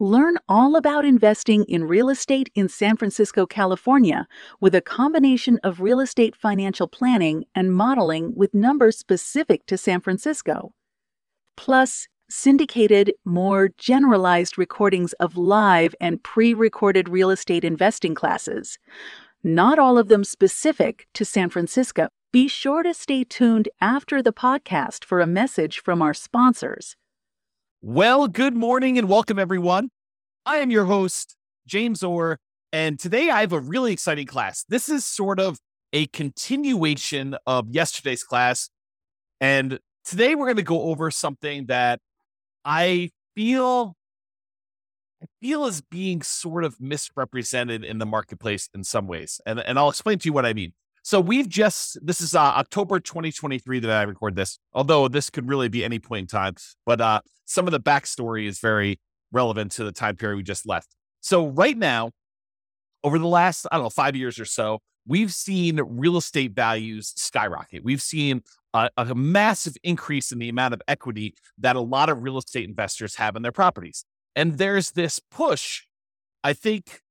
Learn all about investing in real estate in San Francisco, California, with a combination of real estate financial planning and modeling with numbers specific to San Francisco. Plus, syndicated, more generalized recordings of live and pre recorded real estate investing classes, not all of them specific to San Francisco. Be sure to stay tuned after the podcast for a message from our sponsors. Well, good morning and welcome, everyone. I am your host, James Orr, and today I have a really exciting class. This is sort of a continuation of yesterday's class. And today we're going to go over something that I feel I feel is being sort of misrepresented in the marketplace in some ways. And, and I'll explain to you what I mean. So we've just this is uh, October 2023 that I record this. Although this could really be any point in time, but uh, some of the backstory is very relevant to the time period we just left. So right now, over the last I don't know five years or so, we've seen real estate values skyrocket. We've seen a, a massive increase in the amount of equity that a lot of real estate investors have in their properties, and there's this push. I think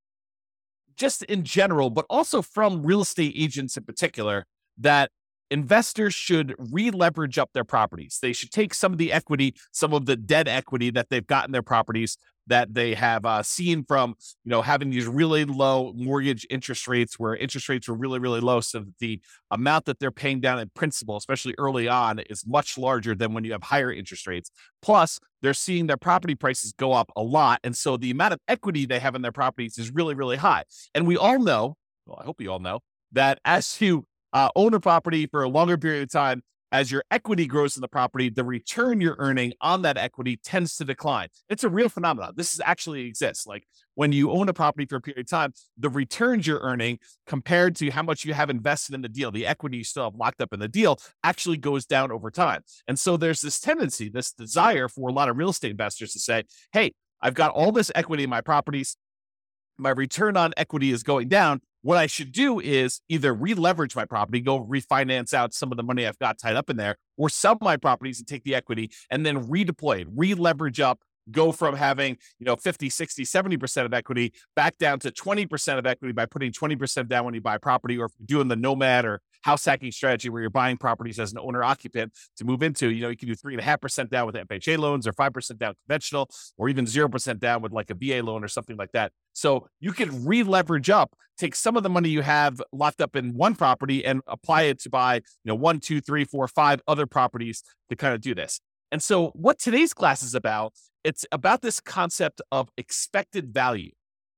just in general, but also from real estate agents in particular, that investors should re-leverage up their properties. They should take some of the equity, some of the dead equity that they've got in their properties that they have uh, seen from you know having these really low mortgage interest rates where interest rates were really really low so that the amount that they're paying down in principal especially early on is much larger than when you have higher interest rates plus they're seeing their property prices go up a lot and so the amount of equity they have in their properties is really really high and we all know well i hope you all know that as you uh, own a property for a longer period of time as your equity grows in the property, the return you're earning on that equity tends to decline. It's a real phenomenon. This is actually exists. Like when you own a property for a period of time, the returns you're earning compared to how much you have invested in the deal, the equity you still have locked up in the deal actually goes down over time. And so there's this tendency, this desire for a lot of real estate investors to say, hey, I've got all this equity in my properties. My return on equity is going down. What I should do is either re-leverage my property, go refinance out some of the money I've got tied up in there, or sell my properties and take the equity and then redeploy it, re-leverage up, go from having, you know, 50, 60, 70% of equity back down to 20% of equity by putting 20% down when you buy property or doing the nomad or house hacking strategy where you're buying properties as an owner occupant to move into. You know, you can do three and a half percent down with FHA loans or five percent down conventional, or even zero percent down with like a VA loan or something like that. So you can re-leverage up, take some of the money you have locked up in one property and apply it to buy, you know, one, two, three, four, five other properties to kind of do this. And so what today's class is about, it's about this concept of expected value.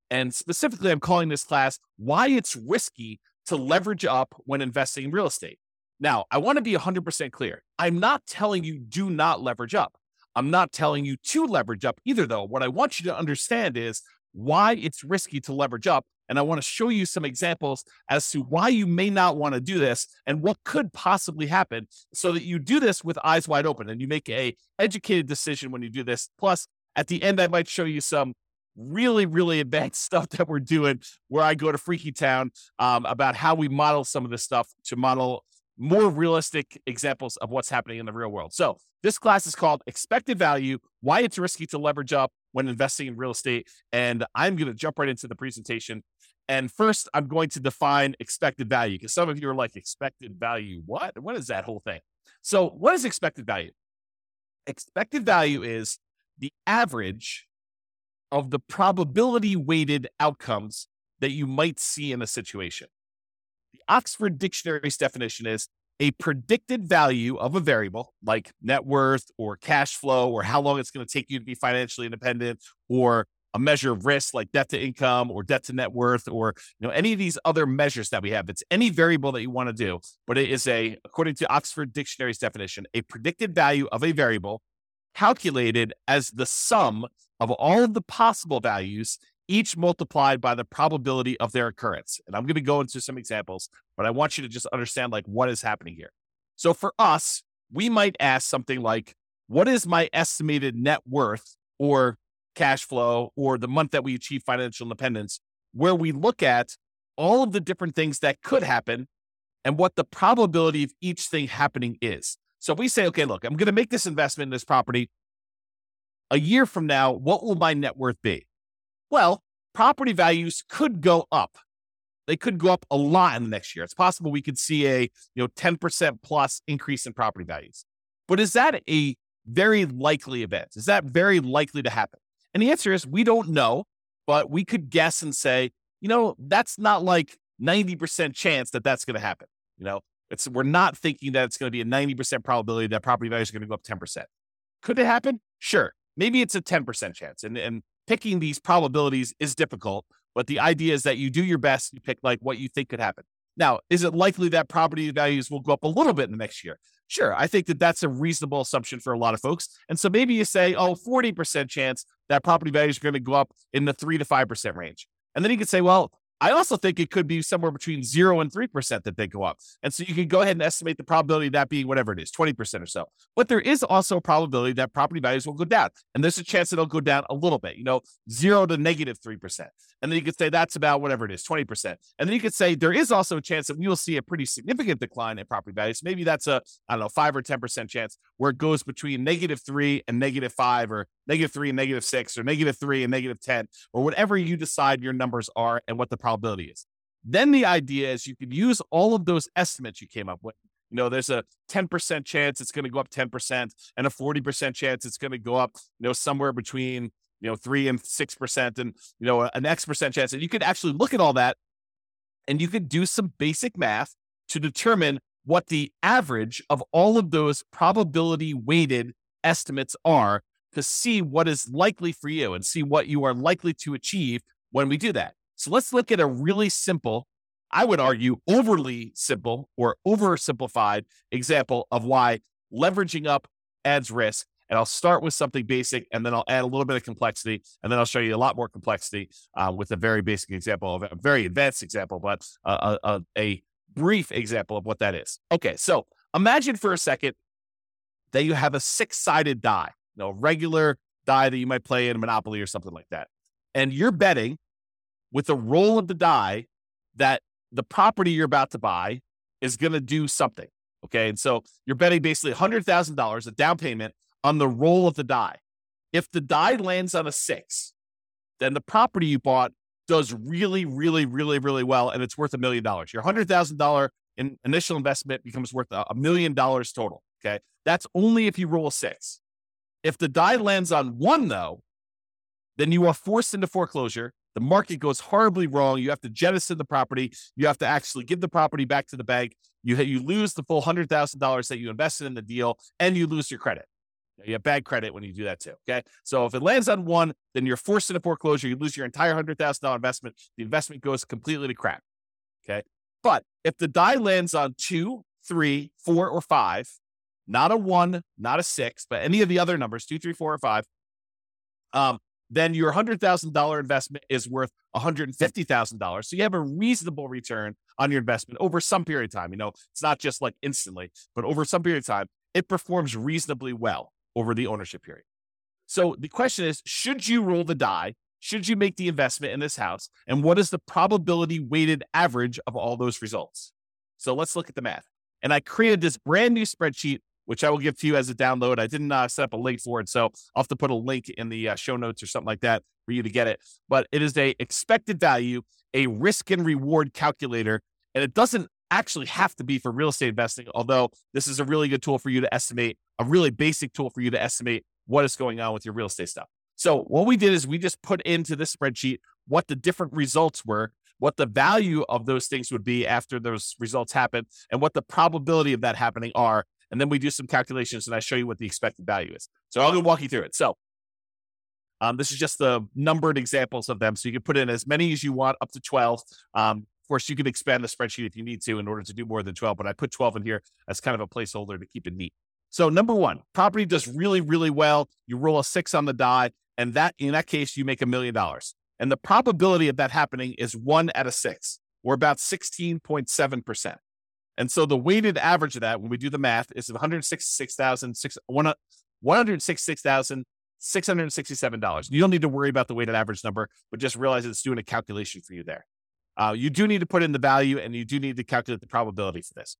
And specifically, I'm calling this class why it's risky to leverage up when investing in real estate. Now, I want to be 100% clear. I'm not telling you do not leverage up. I'm not telling you to leverage up either, though. What I want you to understand is why it's risky to leverage up. And I want to show you some examples as to why you may not want to do this and what could possibly happen so that you do this with eyes wide open and you make a educated decision when you do this. Plus, at the end, I might show you some really, really advanced stuff that we're doing where I go to Freaky Town um, about how we model some of this stuff to model more realistic examples of what's happening in the real world. So, this class is called Expected Value Why It's Risky to Leverage Up When Investing in Real Estate. And I'm going to jump right into the presentation. And first, I'm going to define expected value because some of you are like, expected value, what? What is that whole thing? So, what is expected value? Expected value is the average of the probability weighted outcomes that you might see in a situation. The Oxford Dictionary's definition is a predicted value of a variable like net worth or cash flow or how long it's going to take you to be financially independent or a measure of risk like debt to income or debt to net worth or you know any of these other measures that we have it's any variable that you want to do but it is a according to oxford dictionary's definition a predicted value of a variable calculated as the sum of all of the possible values each multiplied by the probability of their occurrence. And I'm going to go into some examples, but I want you to just understand like what is happening here. So for us, we might ask something like, what is my estimated net worth or cash flow or the month that we achieve financial independence, where we look at all of the different things that could happen and what the probability of each thing happening is. So we say, okay, look, I'm going to make this investment in this property. A year from now, what will my net worth be? Well, property values could go up. They could go up a lot in the next year. It's possible we could see a, you know, 10% plus increase in property values. But is that a very likely event? Is that very likely to happen? And the answer is we don't know, but we could guess and say, you know, that's not like 90% chance that that's going to happen. You know, it's we're not thinking that it's going to be a 90% probability that property values are going to go up 10%. Could it happen? Sure. Maybe it's a 10% chance. And and picking these probabilities is difficult, but the idea is that you do your best, you pick like what you think could happen. Now, is it likely that property values will go up a little bit in the next year? Sure. I think that that's a reasonable assumption for a lot of folks. And so maybe you say, oh, 40% chance that property values are going to go up in the 3 to 5% range. And then you could say, well, I also think it could be somewhere between zero and 3% that they go up. And so you can go ahead and estimate the probability of that being whatever it is, 20% or so. But there is also a probability that property values will go down. And there's a chance that it'll go down a little bit, you know, zero to negative 3%. And then you could say that's about whatever it is, 20%. And then you could say there is also a chance that we will see a pretty significant decline in property values. Maybe that's a, I don't know, five or 10% chance where it goes between negative three and negative five or negative three and negative six or negative three and negative 10 or whatever you decide your numbers are and what the probability is. Then the idea is you could use all of those estimates you came up with. You know, there's a 10% chance it's going to go up 10% and a 40% chance it's going to go up, you know, somewhere between, you know, three and 6% and, you know, an X percent chance. And you could actually look at all that and you could do some basic math to determine what the average of all of those probability weighted estimates are to see what is likely for you and see what you are likely to achieve when we do that. So let's look at a really simple, I would argue overly simple or oversimplified example of why leveraging up adds risk. And I'll start with something basic and then I'll add a little bit of complexity. And then I'll show you a lot more complexity uh, with a very basic example of a very advanced example, but a, a, a brief example of what that is. Okay, so imagine for a second that you have a six sided die you know, regular die that you might play in Monopoly or something like that. And you're betting with the roll of the die that the property you're about to buy is going to do something. Okay. And so you're betting basically $100,000, a down payment on the roll of the die. If the die lands on a six, then the property you bought does really, really, really, really well and it's worth a million dollars. Your $100,000 in initial investment becomes worth a million dollars total. Okay. That's only if you roll a six. If the die lands on one, though, then you are forced into foreclosure. The market goes horribly wrong. You have to jettison the property. You have to actually give the property back to the bank. You, you lose the full $100,000 that you invested in the deal and you lose your credit. You have bad credit when you do that too. Okay. So if it lands on one, then you're forced into foreclosure. You lose your entire $100,000 investment. The investment goes completely to crap. Okay. But if the die lands on two, three, four, or five, not a one, not a six, but any of the other numbers, two, three, four, or five, um, then your $100,000 investment is worth $150,000. So you have a reasonable return on your investment over some period of time. You know, it's not just like instantly, but over some period of time, it performs reasonably well over the ownership period. So the question is should you roll the die? Should you make the investment in this house? And what is the probability weighted average of all those results? So let's look at the math. And I created this brand new spreadsheet which I will give to you as a download. I didn't uh, set up a link for it, so I'll have to put a link in the uh, show notes or something like that for you to get it. But it is a expected value, a risk and reward calculator, and it doesn't actually have to be for real estate investing. Although this is a really good tool for you to estimate, a really basic tool for you to estimate what is going on with your real estate stuff. So what we did is we just put into this spreadsheet what the different results were what the value of those things would be after those results happen and what the probability of that happening are and then we do some calculations and I show you what the expected value is. So I'll go walk you through it. So um, this is just the numbered examples of them. So you can put in as many as you want, up to 12. Um, of course, you can expand the spreadsheet if you need to in order to do more than 12, but I put 12 in here as kind of a placeholder to keep it neat. So number one, property does really, really well. You roll a six on the die, and that in that case, you make a million dollars. And the probability of that happening is one out of six, or about 16.7%. And so the weighted average of that, when we do the math, is $166,667. You don't need to worry about the weighted average number, but just realize it's doing a calculation for you there. Uh, you do need to put in the value and you do need to calculate the probability for this.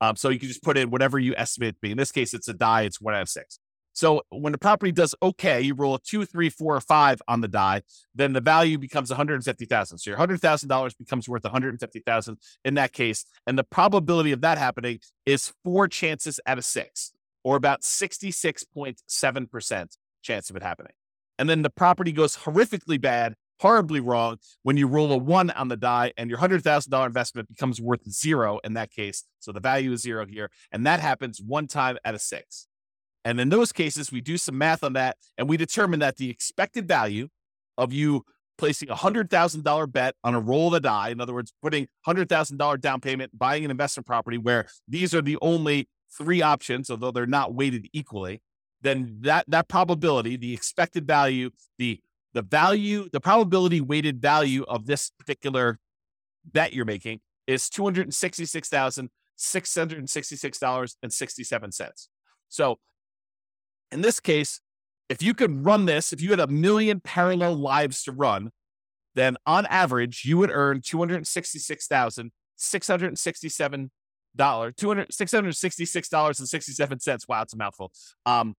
Um, so you can just put in whatever you estimate to be. In this case, it's a die, it's one out of six. So when the property does okay, you roll a two, three, four, or five on the die, then the value becomes 150,000. So your $100,000 becomes worth 150,000 in that case. And the probability of that happening is four chances out of six, or about 66.7% chance of it happening. And then the property goes horrifically bad horribly wrong when you roll a one on the die and your $100,000 investment becomes worth zero in that case. So the value is zero here. And that happens one time out of six. And in those cases, we do some math on that and we determine that the expected value of you placing a $100,000 bet on a roll of the die, in other words, putting $100,000 down payment, buying an investment property where these are the only three options, although they're not weighted equally, then that, that probability, the expected value, the the value, the probability weighted value of this particular bet you're making is $266,666.67. So in this case, if you could run this, if you had a million parallel lives to run, then on average, you would earn $266,667. $266.67. Wow, it's a mouthful. Um,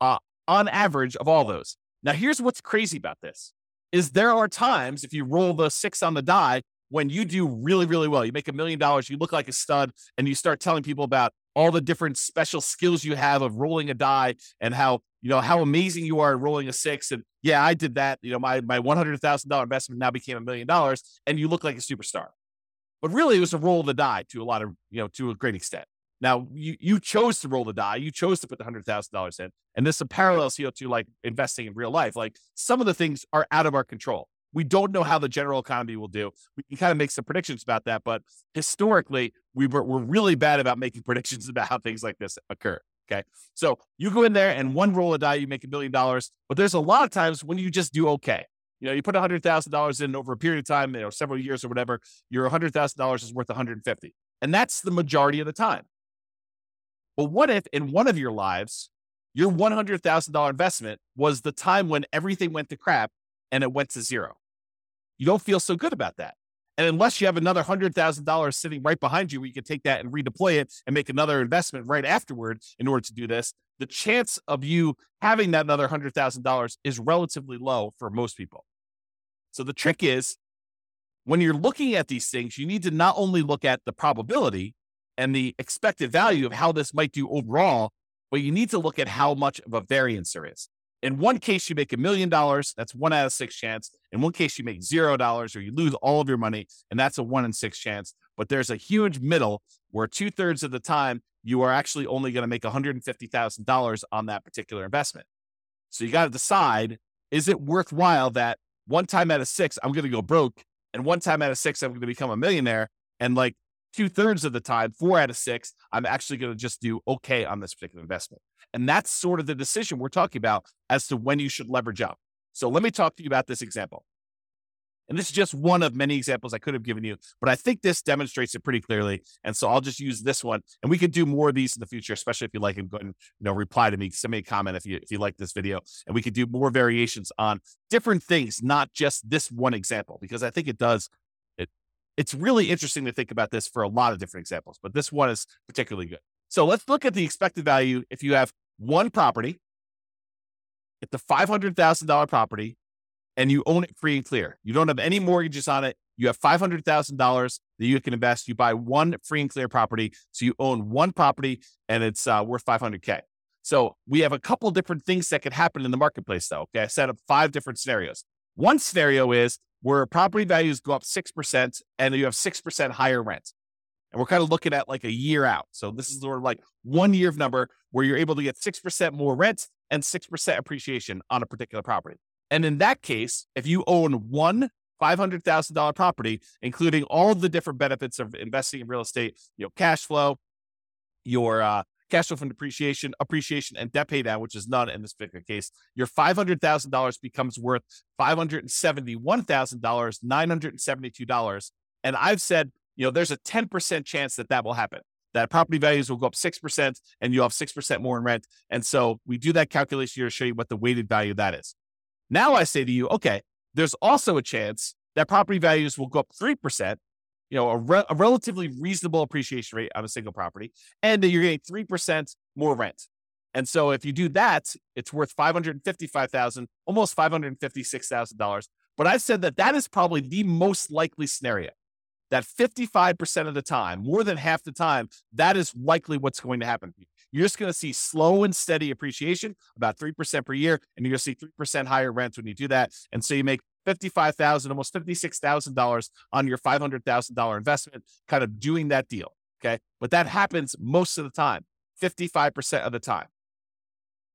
uh, on average of all those. Now, here's what's crazy about this is there are times if you roll the six on the die when you do really, really well, you make a million dollars, you look like a stud, and you start telling people about all the different special skills you have of rolling a die and how you know how amazing you are at rolling a six. And yeah, I did that. You know, my my one hundred thousand dollar investment now became a million dollars, and you look like a superstar. But really, it was a roll of the die to a lot of you know to a great extent. Now you you chose to roll the die, you chose to put the hundred thousand dollars in, and this a parallels here to like investing in real life. Like some of the things are out of our control. We don't know how the general economy will do. We can kind of make some predictions about that, but historically, we were we're really bad about making predictions about how things like this occur. Okay, so you go in there and one roll of die, you make a million dollars, but there's a lot of times when you just do okay. You know, you put hundred thousand dollars in over a period of time, you know, several years or whatever. Your hundred thousand dollars is worth one hundred and fifty, and that's the majority of the time. But what if in one of your lives, your $100,000 investment was the time when everything went to crap and it went to zero? You don't feel so good about that. And unless you have another $100,000 sitting right behind you where you can take that and redeploy it and make another investment right afterward in order to do this, the chance of you having that another $100,000 is relatively low for most people. So the trick is when you're looking at these things, you need to not only look at the probability, and the expected value of how this might do overall, but you need to look at how much of a variance there is. In one case, you make a million dollars. That's one out of six chance. In one case, you make zero dollars or you lose all of your money, and that's a one in six chance. But there's a huge middle where two thirds of the time you are actually only going to make $150,000 on that particular investment. So you got to decide is it worthwhile that one time out of six, I'm going to go broke, and one time out of six, I'm going to become a millionaire? And like two thirds of the time, four out of six, I'm actually going to just do okay on this particular investment. And that's sort of the decision we're talking about as to when you should leverage up. So let me talk to you about this example. And this is just one of many examples I could have given you, but I think this demonstrates it pretty clearly. And so I'll just use this one, and we could do more of these in the future, especially if you like them. Go and you know reply to me, send me a comment if you if you like this video, and we could do more variations on different things, not just this one example, because I think it does it's really interesting to think about this for a lot of different examples, but this one is particularly good. So let's look at the expected value if you have one property, it's a $500,000 property, and you own it free and clear. You don't have any mortgages on it. You have $500,000 that you can invest. You buy one free and clear property. So you own one property and it's uh, worth 500K. So we have a couple different things that could happen in the marketplace, though. Okay. I set up five different scenarios. One scenario is where property values go up 6% and you have 6% higher rent. And we're kind of looking at like a year out. So this is sort of like one year of number where you're able to get 6% more rent and 6% appreciation on a particular property. And in that case, if you own one $500,000 property, including all the different benefits of investing in real estate, you know, cash flow, your uh, cash flow from depreciation, appreciation, and debt pay down, which is none in this particular case, your $500,000 becomes worth $571,000, $972. And I've said, you know, there's a 10% chance that that will happen that property values will go up 6% and you'll have 6% more in rent. And so we do that calculation here to show you what the weighted value that is. Now I say to you, okay, there's also a chance that property values will go up 3%, you know, a, re- a relatively reasonable appreciation rate on a single property, and that you're getting 3% more rent. And so if you do that, it's worth 555,000, almost $556,000. But I've said that that is probably the most likely scenario. That 55% of the time, more than half the time, that is likely what's going to happen. You're just going to see slow and steady appreciation, about 3% per year, and you're going to see 3% higher rents when you do that. And so you make 55,000, almost $56,000 on your $500,000 investment, kind of doing that deal. Okay. But that happens most of the time, 55% of the time.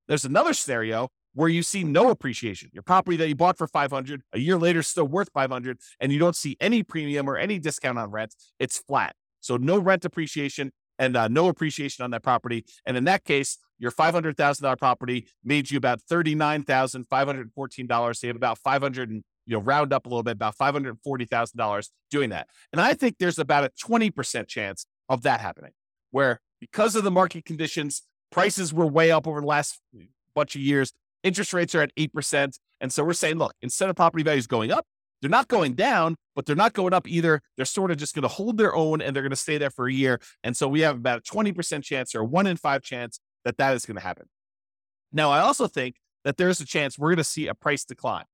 There's another scenario where you see no appreciation. Your property that you bought for 500 a year later is still worth 500 and you don't see any premium or any discount on rent. It's flat. So no rent appreciation and uh, no appreciation on that property. And in that case, your $500,000 property made you about $39,514. So you have about 500 and you know, round up a little bit, about $540,000 doing that. And I think there's about a 20% chance of that happening where because of the market conditions, prices were way up over the last bunch of years. Interest rates are at 8%. And so we're saying, look, instead of property values going up, they're not going down, but they're not going up either. They're sort of just going to hold their own and they're going to stay there for a year. And so we have about a 20% chance or a one in five chance that that is going to happen. Now, I also think that there's a chance we're going to see a price decline,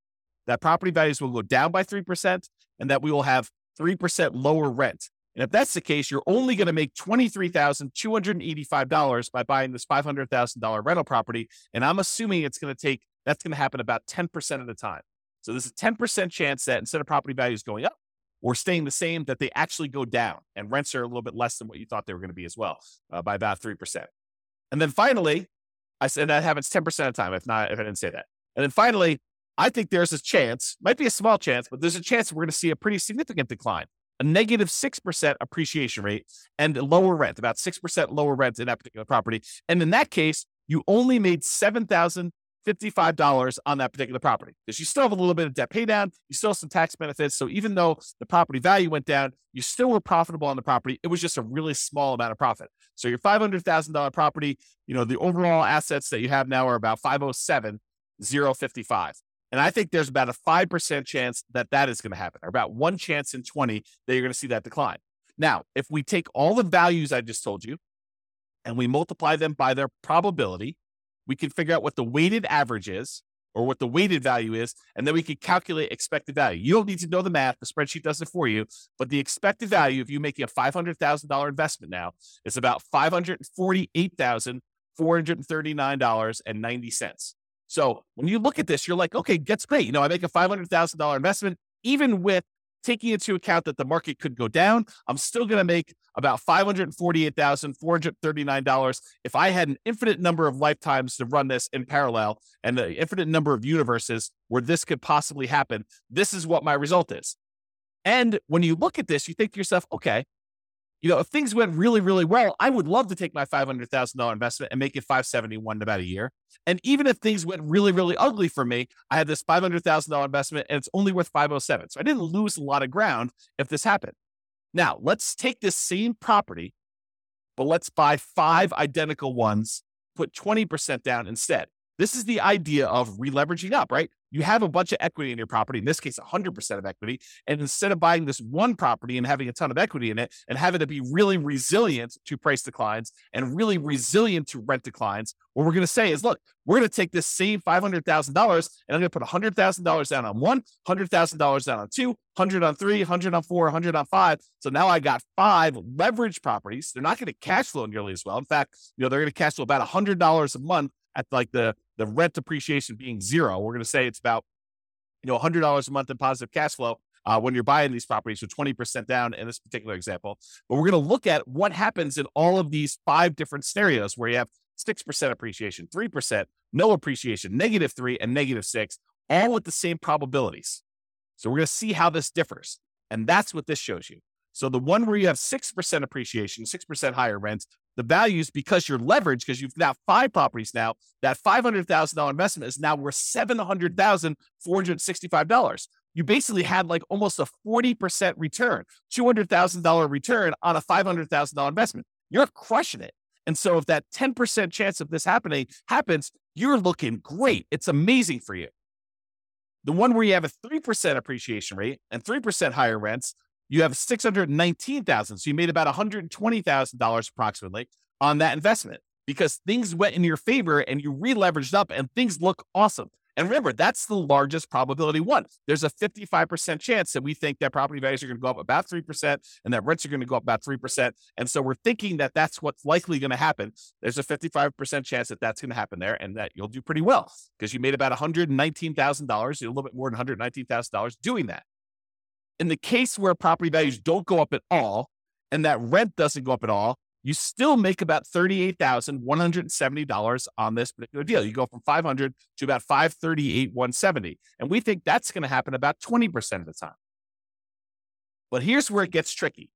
that property values will go down by 3% and that we will have 3% lower rent. And if that's the case, you're only going to make $23,285 by buying this $500,000 rental property. And I'm assuming it's going to take, that's going to happen about 10% of the time. So there's a 10% chance that instead of property values going up or staying the same, that they actually go down and rents are a little bit less than what you thought they were going to be as well uh, by about 3%. And then finally, I said that happens 10% of the time, if not, if I didn't say that. And then finally, I think there's a chance, might be a small chance, but there's a chance we're going to see a pretty significant decline, a negative 6% appreciation rate and lower rent, about 6% lower rent in that particular property. And in that case, you only made 7,000 $55 on that particular property because you still have a little bit of debt pay down. You still have some tax benefits. So even though the property value went down, you still were profitable on the property. It was just a really small amount of profit. So your $500,000 property, you know, the overall assets that you have now are about 507, 055. And I think there's about a 5% chance that that is going to happen, or about one chance in 20 that you're going to see that decline. Now, if we take all the values I just told you and we multiply them by their probability, we can figure out what the weighted average is or what the weighted value is, and then we can calculate expected value. You don't need to know the math, the spreadsheet does it for you, but the expected value, if you making a $500,000 investment now, is about $548,439.90. So when you look at this, you're like, okay, that's great. You know, I make a $500,000 investment, even with taking into account that the market could go down, I'm still going to make about $548,439 if I had an infinite number of lifetimes to run this in parallel and the infinite number of universes where this could possibly happen. This is what my result is. And when you look at this, you think to yourself, okay, you know, if things went really, really well, I would love to take my $500,000 investment and make it 571 in about a year. And even if things went really, really ugly for me, I had this $500,000 investment and it's only worth 507. So I didn't lose a lot of ground if this happened. Now, let's take this same property, but let's buy five identical ones, put 20% down instead. This is the idea of releveraging up, right? You have a bunch of equity in your property, in this case, 100% of equity. And instead of buying this one property and having a ton of equity in it and having to be really resilient to price declines and really resilient to rent declines, what we're going to say is, look, we're going to take this same $500,000 and I'm going to put $100,000 down on one, $100,000 down on two, 100 on three, 100 on four, 100 on five. So now I got five leverage properties. They're not going to cash flow nearly as well. In fact, you know, they're going to cash flow about $100 a month at like the the rent appreciation being zero. We're going to say it's about you know $100 a month in positive cash flow uh, when you're buying these properties, so 20% down in this particular example. But we're going to look at what happens in all of these five different scenarios where you have 6% appreciation, 3%, no appreciation, negative three, and negative six, all with the same probabilities. So we're going to see how this differs. And that's what this shows you. So the one where you have 6% appreciation, 6% higher rent, the values because you're leveraged because you've got five properties now. That five hundred thousand dollar investment is now worth seven hundred thousand four hundred sixty five dollars. You basically had like almost a forty percent return, two hundred thousand dollar return on a five hundred thousand dollar investment. You're crushing it. And so, if that ten percent chance of this happening happens, you're looking great. It's amazing for you. The one where you have a 3% appreciation rate and 3% higher rents, you have 619,000. So you made about $120,000 approximately on that investment because things went in your favor and you re-leveraged up and things look awesome. And remember, that's the largest probability one. There's a 55% chance that we think that property values are going to go up about 3% and that rents are going to go up about 3%. And so we're thinking that that's what's likely going to happen. There's a 55% chance that that's going to happen there and that you'll do pretty well because you made about $119,000, a little bit more than $119,000 doing that. In the case where property values don't go up at all and that rent doesn't go up at all, you still make about $38,170 on this particular deal. You go from 500 to about 538, 170. And we think that's going to happen about 20% of the time. But here's where it gets tricky.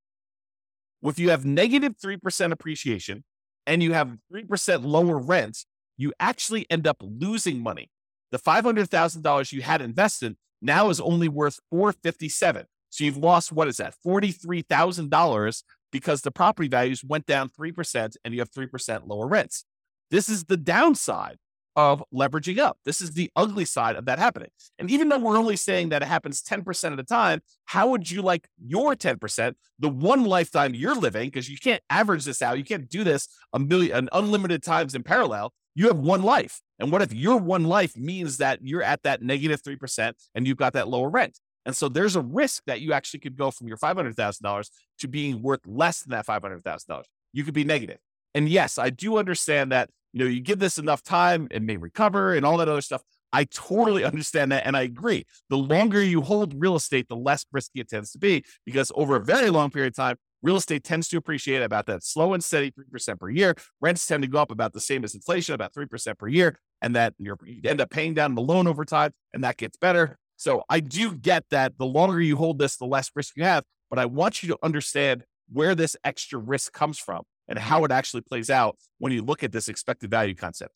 If you have negative 3% appreciation and you have 3% lower rent, you actually end up losing money. The $500,000 you had invested now is only worth 457. So you've lost what is that? $43,000 because the property values went down 3% and you have 3% lower rents. This is the downside of leveraging up. This is the ugly side of that happening. And even though we're only saying that it happens 10% of the time, how would you like your 10%, the one lifetime you're living, because you can't average this out, you can't do this a million an unlimited times in parallel. You have one life. And what if your one life means that you're at that negative 3% and you've got that lower rent? And so there's a risk that you actually could go from your $500,000 to being worth less than that $500,000. You could be negative. And yes, I do understand that, you know, you give this enough time, it may recover and all that other stuff. I totally understand that. And I agree. The longer you hold real estate, the less risky it tends to be because over a very long period of time, real estate tends to appreciate about that slow and steady 3% per year. Rents tend to go up about the same as inflation, about 3% per year. And that you end up paying down the loan over time and that gets better. So I do get that the longer you hold this, the less risk you have. But I want you to understand where this extra risk comes from and how it actually plays out when you look at this expected value concept.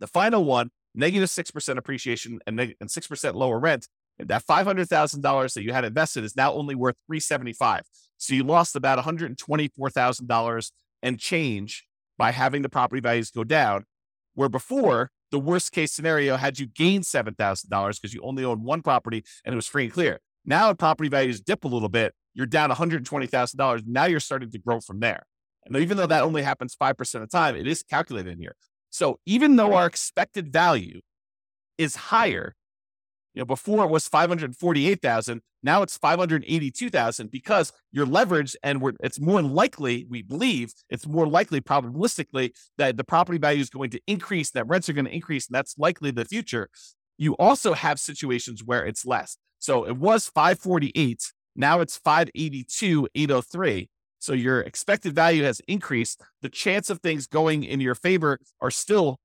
The final one, negative 6% appreciation and, neg- and 6% lower rent. And that $500,000 that you had invested is now only worth 375. So you lost about $124,000 and change by having the property values go down, where before the worst case scenario had you gain $7,000 because you only owned one property and it was free and clear. Now property values dip a little bit, you're down $120,000. Now you're starting to grow from there. And even though that only happens 5% of the time, it is calculated in here. So even though our expected value is higher, you know, before it was 548,000, now it's 582,000 because you're leveraged and it's more likely, we believe, it's more likely probabilistically that the property value is going to increase, that rents are going to increase, and that's likely the future. You also have situations where it's less. So it was 548, now it's 582, 803. So your expected value has increased. The chance of things going in your favor are still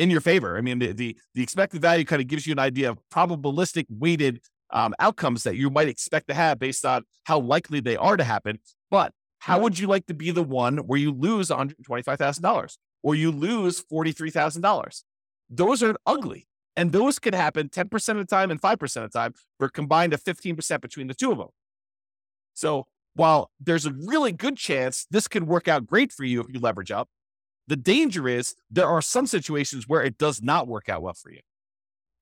in your favor. I mean, the, the, the expected value kind of gives you an idea of probabilistic weighted um, outcomes that you might expect to have based on how likely they are to happen. But how would you like to be the one where you lose $125,000 or you lose $43,000? Those are ugly. And those could happen 10% of the time and 5% of the time for combined of 15% between the two of them. So while there's a really good chance this could work out great for you if you leverage up, the danger is there are some situations where it does not work out well for you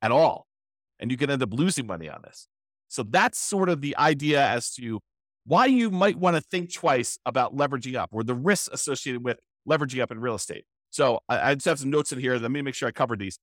at all. And you can end up losing money on this. So that's sort of the idea as to why you might want to think twice about leveraging up or the risks associated with leveraging up in real estate. So I, just have some notes in here. Let me make sure I cover these.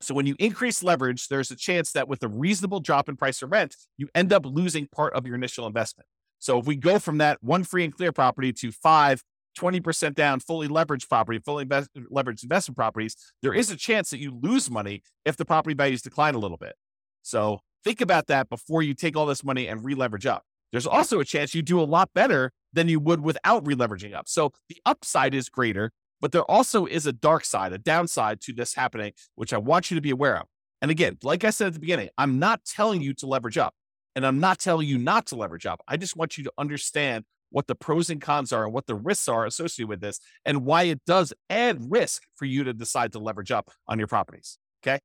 So when you increase leverage, there's a chance that with a reasonable drop in price or rent, you end up losing part of your initial investment. So if we go from that one free and clear property to five 20% down, fully leveraged property, fully invest, leveraged investment properties, there is a chance that you lose money if the property values decline a little bit. So think about that before you take all this money and re-leverage up. There's also a chance you do a lot better than you would without re-leveraging up. So the upside is greater, but there also is a dark side, a downside to this happening, which I want you to be aware of. And again, like I said at the beginning, I'm not telling you to leverage up and I'm not telling you not to leverage up. I just want you to understand what the pros and cons are and what the risks are associated with this and why it does add risk for you to decide to leverage up on your properties. Okay.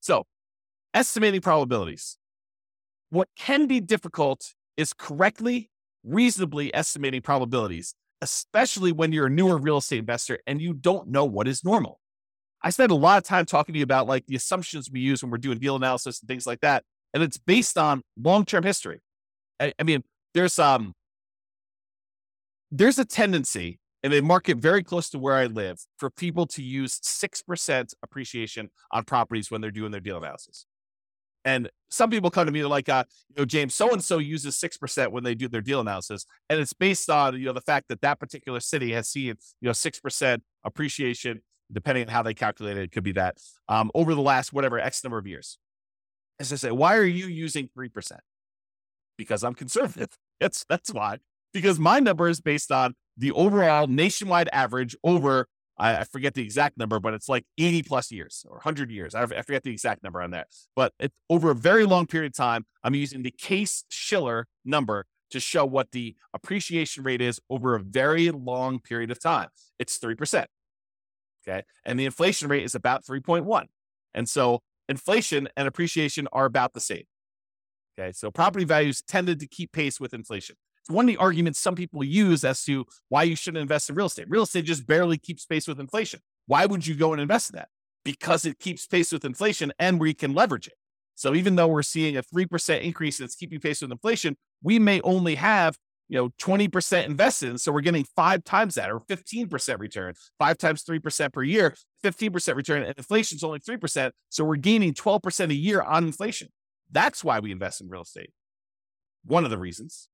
So, estimating probabilities. What can be difficult is correctly, reasonably estimating probabilities, especially when you're a newer real estate investor and you don't know what is normal. I spend a lot of time talking to you about like the assumptions we use when we're doing deal analysis and things like that. And it's based on long-term history. I, I mean, there's um there's a tendency in a market very close to where I live for people to use 6% appreciation on properties when they're doing their deal analysis. And some people come to me like, uh, you know, James, so and so uses six percent when they do their deal analysis, and it's based on you know the fact that that particular city has seen you know six percent appreciation, depending on how they calculate it. It could be that um, over the last whatever x number of years. As I say, why are you using three percent? Because I'm conservative. That's that's why. Because my number is based on the overall nationwide average over I, I, forget the exact number, but it's like 80 plus years or 100 years. I, I forget the exact number on that. But it, over a very long period of time, I'm using the Case Shiller number to show what the appreciation rate is over a very long period of time. It's 3%. Okay. And the inflation rate is about 3.1. And so inflation and appreciation are about the same. Okay. So property values tended to keep pace with inflation. One of the arguments some people use as to why you shouldn't invest in real estate. Real estate just barely keeps pace with inflation. Why would you go and invest in that? Because it keeps pace with inflation and we can leverage it. So even though we're seeing a 3% increase that's keeping pace with inflation, we may only have you know 20% invested in. So we're getting five times that or 15% return, five times 3% per year, 15% return. And inflation's only 3%. So we're gaining 12% a year on inflation. That's why we invest in real estate. One of the reasons.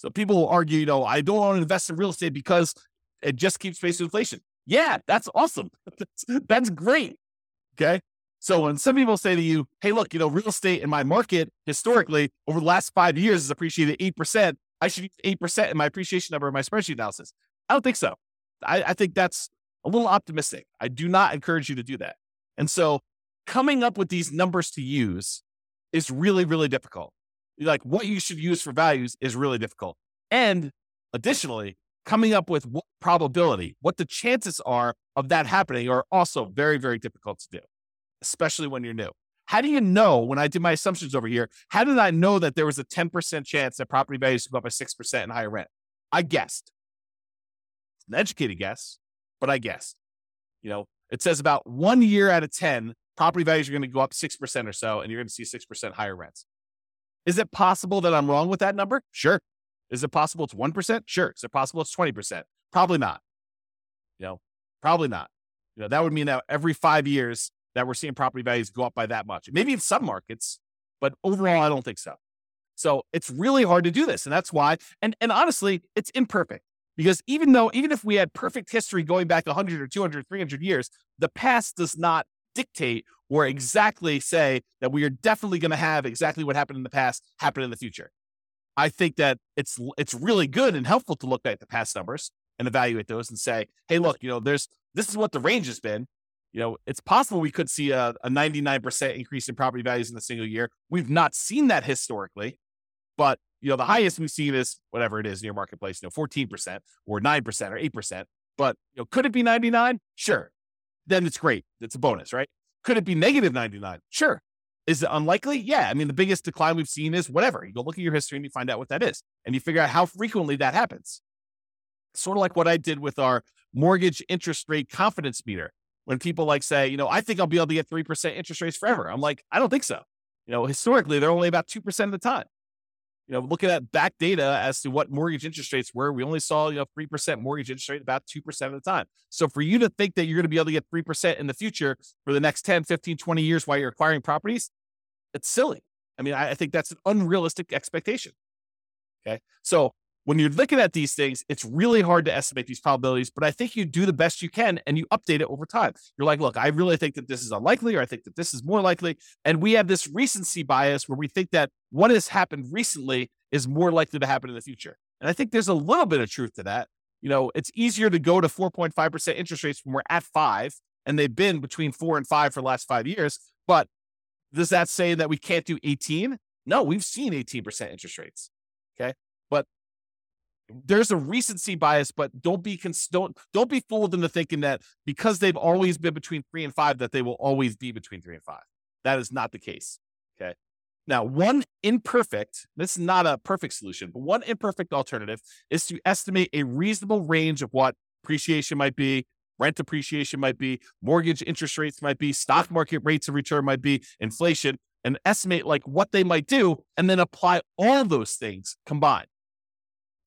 So people will argue, you know, I don't want to invest in real estate because it just keeps pace with inflation. Yeah, that's awesome. that's, that's great. Okay. So when some people say to you, hey, look, you know, real estate in my market historically over the last five years has appreciated 8%. I should use 8% in my appreciation number in my spreadsheet analysis. I don't think so. I, I think that's a little optimistic. I do not encourage you to do that. And so coming up with these numbers to use is really, really difficult like what you should use for values is really difficult. And additionally, coming up with what probability, what the chances are of that happening are also very, very difficult to do, especially when you're new. How do you know when I did my assumptions over here? How did I know that there was a 10% chance that property values go up by 6% and higher rent? I guessed. It's an educated guess, but I guessed. You know, it says about one year out of 10, property values are going to go up 6% or so, and you're going to see 6% higher rents. Is it possible that I'm wrong with that number? Sure. Is it possible it's 1%? Sure. Is it possible it's 20%? Probably not. You know, probably not. You know, that would mean that every five years that we're seeing property values go up by that much. Maybe in some markets, but overall, I don't think so. So it's really hard to do this. And that's why, and, and honestly, it's imperfect because even though, even if we had perfect history going back 100 or 200, 300 years, the past does not dictate or exactly say that we are definitely going to have exactly what happened in the past happen in the future. I think that it's it's really good and helpful to look at the past numbers and evaluate those and say, hey, look, you know, there's this is what the range has been. You know, it's possible we could see a, a 99% increase in property values in a single year. We've not seen that historically, but you know, the highest we've seen is whatever it is in your marketplace, you know, 14% or 9% or 8%. But you know, could it be 99? Sure then it's great. It's a bonus, right? Could it be negative 99? Sure. Is it unlikely? Yeah. I mean, the biggest decline we've seen is whatever. You go look at your history and you find out what that is, and you figure out how frequently that happens. Sort of like what I did with our mortgage interest rate confidence meter. When people like say, you know, I think I'll be able to get 3% interest rates forever. I'm like, I don't think so. You know, historically, they're only about 2% of the time you know, looking at back data as to what mortgage interest rates were, we only saw, you know, 3% mortgage interest rate about 2% of the time. So for you to think that you're going to be able to get 3% in the future for the next 10, 15, 20 years while you're acquiring properties, it's silly. I mean, I, I think that's an unrealistic expectation. Okay. So when you're looking at these things, it's really hard to estimate these probabilities, but I think you do the best you can and you update it over time. You're like, look, I really think that this is unlikely, or I think that this is more likely. And we have this recency bias where we think that what has happened recently is more likely to happen in the future. And I think there's a little bit of truth to that. You know, it's easier to go to 4.5% interest rates when we're at five, and they've been between four and five for the last five years. But does that say that we can't do 18? No, we've seen 18% interest rates. Okay. There's a recency bias, but don't be cons- don't don't be fooled into thinking that because they've always been between three and five that they will always be between three and five. That is not the case. Okay. Now, one imperfect, this is not a perfect solution, but one imperfect alternative is to estimate a reasonable range of what appreciation might be, rent appreciation might be, mortgage interest rates might be, stock market rates of return might be, inflation, and estimate like what they might do, and then apply all those things combined.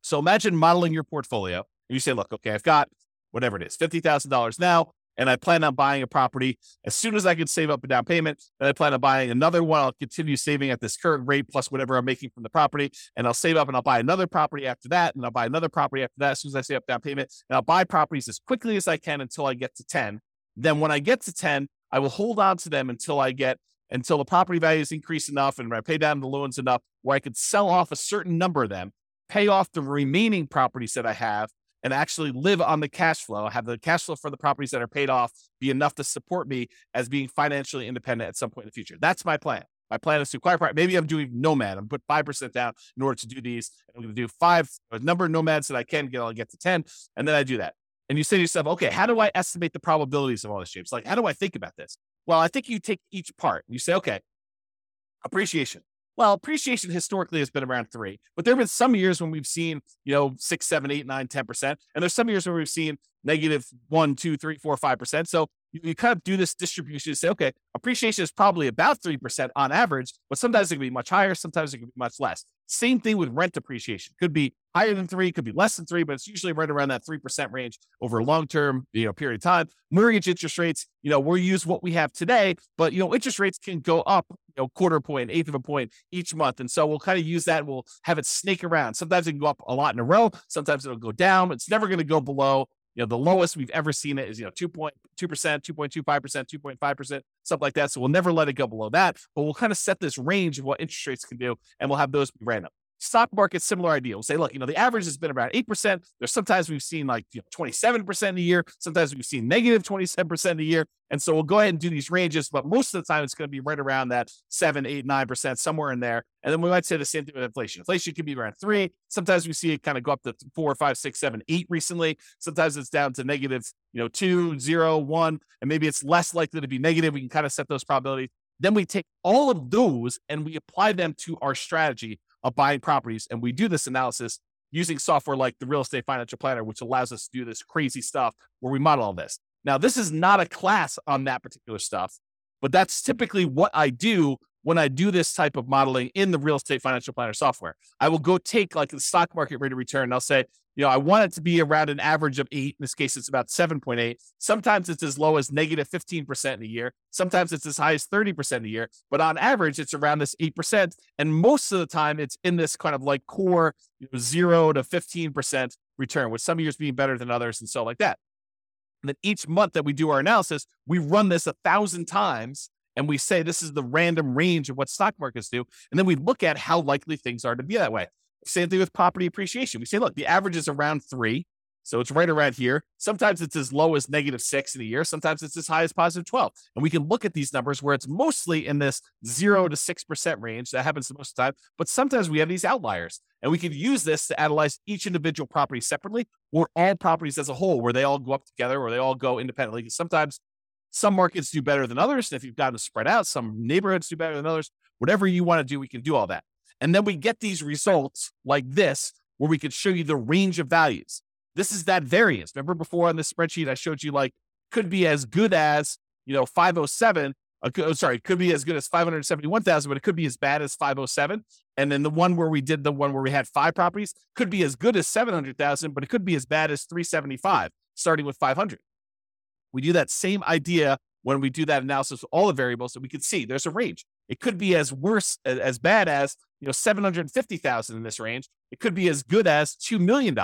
So imagine modeling your portfolio. And you say, look, okay, I've got whatever it is, $50,000 now, and I plan on buying a property as soon as I can save up a down payment. And I plan on buying another one. I'll continue saving at this current rate plus whatever I'm making from the property. And I'll save up and I'll buy another property after that. And I'll buy another property after that as soon as I save up down payment. And I'll buy properties as quickly as I can until I get to 10. Then when I get to 10, I will hold on to them until I get until the property values increase enough and I pay down the loans enough where I could sell off a certain number of them, pay off the remaining properties that I have, and actually live on the cash flow, have the cash flow for the properties that are paid off be enough to support me as being financially independent at some point in the future. That's my plan. My plan is to acquire property. Maybe I'm doing nomad. I'm put five percent down in order to do these. I'm going to do five a number of nomads that I can get. I'll get to ten, and then I do that. And you say to yourself, okay, how do I estimate the probabilities of all this, James? Like, how do I think about this? Well, I think you take each part. You say, okay, appreciation. Well, appreciation historically has been around three, but there have been some years when we've seen, you know, six, seven, eight, nine, 10%. And there's some years where we've seen negative one, two, three, four, five percent. So you, you, kind of do this distribution to say, okay, appreciation is probably about 3% on average, but sometimes it can be much higher, sometimes it can be much less. Same thing with rent appreciation. Could be higher than three, could be less than three, but it's usually right around that 3% range over a long term, you know, period of time. Mortgage interest rates, you know, we'll use what we have today, but you know, interest rates can go up, you know, quarter point, eighth of a point each month. And so we'll kind of use that. We'll have it snake around. Sometimes it can go up a lot in a row. Sometimes it'll go down. It's never going to go below you know, the lowest we've ever seen it is, you know, 2.2%, 2.25%, 2.5%, something like that. So we'll never let it go below that, but we'll kind of set this range of what interest rates can do and we'll have those be random. Stock market, similar idea. We'll say, look, you know, the average has been about 8%. There's sometimes we've seen like you know, 27% a year. Sometimes we've seen negative 27% a year. And so we'll go ahead and do these ranges, but most of the time it's going to be right around that seven, eight, nine percent, somewhere in there. And then we might say the same thing with inflation. Inflation can be around three. Sometimes we see it kind of go up to four, five, six, seven, eight recently. Sometimes it's down to negative, you know, two, zero, one, and maybe it's less likely to be negative. We can kind of set those probabilities. Then we take all of those and we apply them to our strategy of buying properties. And we do this analysis using software like the Real Estate Financial Planner, which allows us to do this crazy stuff where we model all this. Now, this is not a class on that particular stuff, but that's typically what I do when I do this type of modeling in the real estate financial planner software. I will go take like the stock market rate of return. And I'll say, you know, I want it to be around an average of eight. In this case, it's about 7.8. Sometimes it's as low as negative 15% in a year. Sometimes it's as high as 30% a year. But on average, it's around this 8%. And most of the time, it's in this kind of like core you know, zero to 15% return, with some years being better than others and so like that. And then each month that we do our analysis, we run this a thousand times and we say this is the random range of what stock markets do. And then we look at how likely things are to be that way. Same thing with property appreciation. We say, look, the average is around three. So it's right around here. Sometimes it's as low as negative six in a year. Sometimes it's as high as positive 12. And we can look at these numbers where it's mostly in this zero to 6% range. That happens most of the time. But sometimes we have these outliers. And we can use this to analyze each individual property separately or all properties as a whole, where they all go up together or they all go independently. Because sometimes some markets do better than others. And if you've got them spread out, some neighborhoods do better than others. Whatever you want to do, we can do all that. And then we get these results like this, where we could show you the range of values. This is that variance. Remember before on this spreadsheet, I showed you like could be as good as, you know, 507. Uh, sorry, could be as good as 571,000, but it could be as bad as 507. And then the one where we did the one where we had five properties could be as good as 700,000, but it could be as bad as 375, starting with 500. We do that same idea when we do that analysis of all the variables that we could see there's a range. It could be as worse, as bad as, you know, 750,000 in this range. It could be as good as $2 million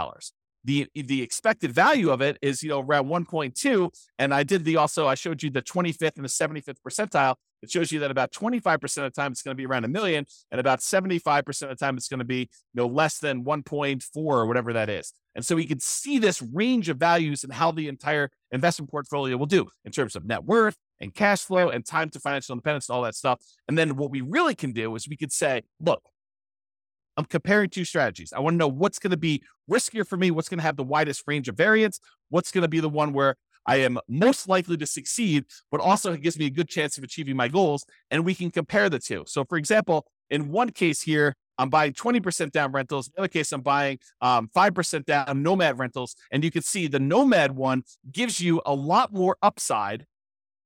the the expected value of it is you know around 1.2 and i did the also i showed you the 25th and the 75th percentile it shows you that about 25% of the time it's going to be around a million and about 75% of the time it's going to be you know less than 1.4 or whatever that is and so we can see this range of values and how the entire investment portfolio will do in terms of net worth and cash flow and time to financial independence and all that stuff and then what we really can do is we could say look I'm comparing two strategies. I want to know what's going to be riskier for me, what's going to have the widest range of variance, what's going to be the one where I am most likely to succeed, but also it gives me a good chance of achieving my goals. And we can compare the two. So, for example, in one case here, I'm buying 20% down rentals. In the other case, I'm buying um, 5% down Nomad rentals. And you can see the Nomad one gives you a lot more upside,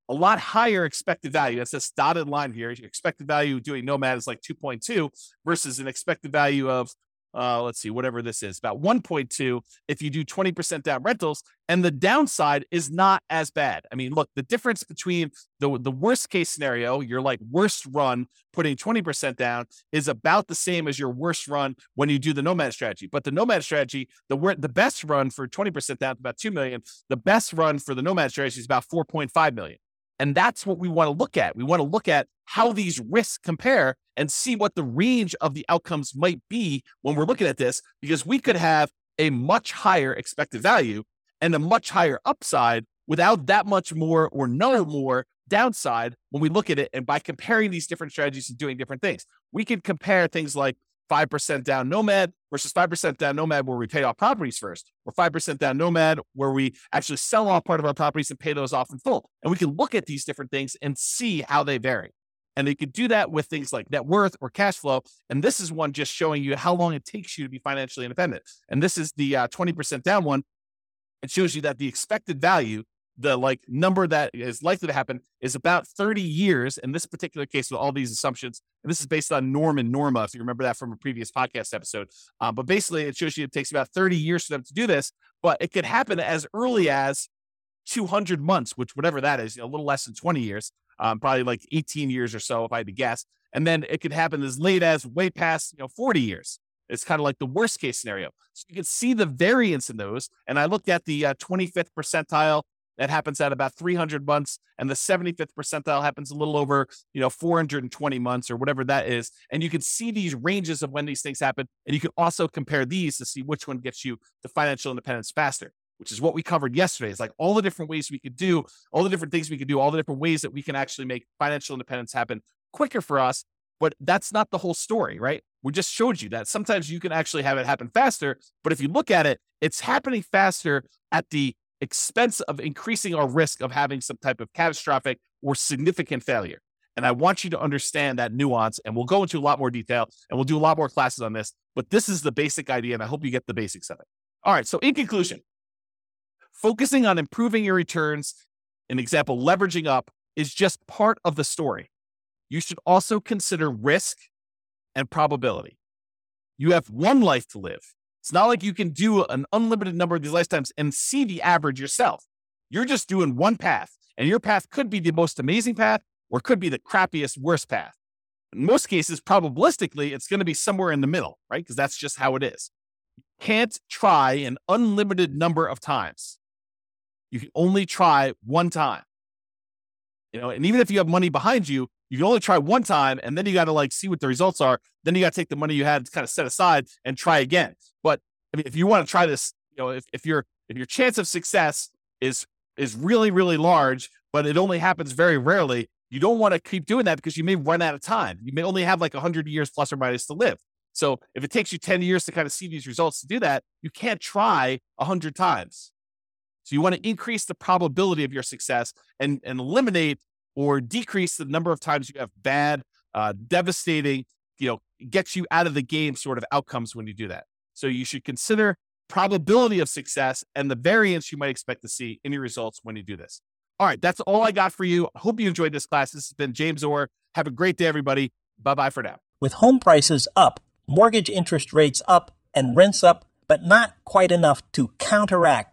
a lot higher expected value. That's this dotted line here. Expected value doing Nomad is like 2.2 versus an expected value of uh, let's see, whatever this is, about 1.2 if you do 20% down rentals. And the downside is not as bad. I mean, look, the difference between the, the worst case scenario, your like worst run putting 20% down is about the same as your worst run when you do the nomad strategy. But the nomad strategy, the the best run for 20% down is about 2 million. The best run for the nomad strategy is about 4.5 million. And that's what we want to look at. We want to look at how these risks compare and see what the range of the outcomes might be when we're looking at this, because we could have a much higher expected value and a much higher upside without that much more or no more downside when we look at it. And by comparing these different strategies and doing different things, we can compare things like 5% down Nomad versus 5% down Nomad where we pay off properties first, or 5% down Nomad where we actually sell off part of our properties and pay those off in full. And we can look at these different things and see how they vary. And they could do that with things like net worth or cash flow. And this is one just showing you how long it takes you to be financially independent. And this is the uh, 20% down one. It shows you that the expected value the like number that is likely to happen is about 30 years in this particular case with all these assumptions and this is based on norm and norma if you remember that from a previous podcast episode um, but basically it shows you it takes about 30 years for them to do this but it could happen as early as 200 months which whatever that is a little less than 20 years um, probably like 18 years or so if i had to guess and then it could happen as late as way past you know 40 years it's kind of like the worst case scenario. So you can see the variance in those. And I looked at the uh, 25th percentile that happens at about 300 months and the 75th percentile happens a little over you know 420 months or whatever that is and you can see these ranges of when these things happen and you can also compare these to see which one gets you to financial independence faster which is what we covered yesterday it's like all the different ways we could do all the different things we could do all the different ways that we can actually make financial independence happen quicker for us but that's not the whole story right we just showed you that sometimes you can actually have it happen faster but if you look at it it's happening faster at the expense of increasing our risk of having some type of catastrophic or significant failure. And I want you to understand that nuance. And we'll go into a lot more detail and we'll do a lot more classes on this. But this is the basic idea. And I hope you get the basics of it. All right. So, in conclusion, focusing on improving your returns, an example, leveraging up, is just part of the story. You should also consider risk and probability. You have one life to live. It's not like you can do an unlimited number of these lifetimes and see the average yourself. You're just doing one path, and your path could be the most amazing path or could be the crappiest, worst path. In most cases, probabilistically, it's going to be somewhere in the middle, right? Because that's just how it is. You can't try an unlimited number of times. You can only try one time. You know, and even if you have money behind you, you can only try one time and then you got to like see what the results are. Then you got to take the money you had to kind of set aside and try again. But I mean, if you want to try this, you know, if, if your if your chance of success is is really really large, but it only happens very rarely, you don't want to keep doing that because you may run out of time. You may only have like 100 years plus or minus to live. So if it takes you 10 years to kind of see these results to do that, you can't try 100 times. So you want to increase the probability of your success and, and eliminate or decrease the number of times you have bad, uh, devastating, you know, gets you out of the game sort of outcomes when you do that. So you should consider probability of success and the variance you might expect to see in your results when you do this. All right, that's all I got for you. I hope you enjoyed this class. This has been James Orr. Have a great day, everybody. Bye bye for now. With home prices up, mortgage interest rates up, and rents up, but not quite enough to counteract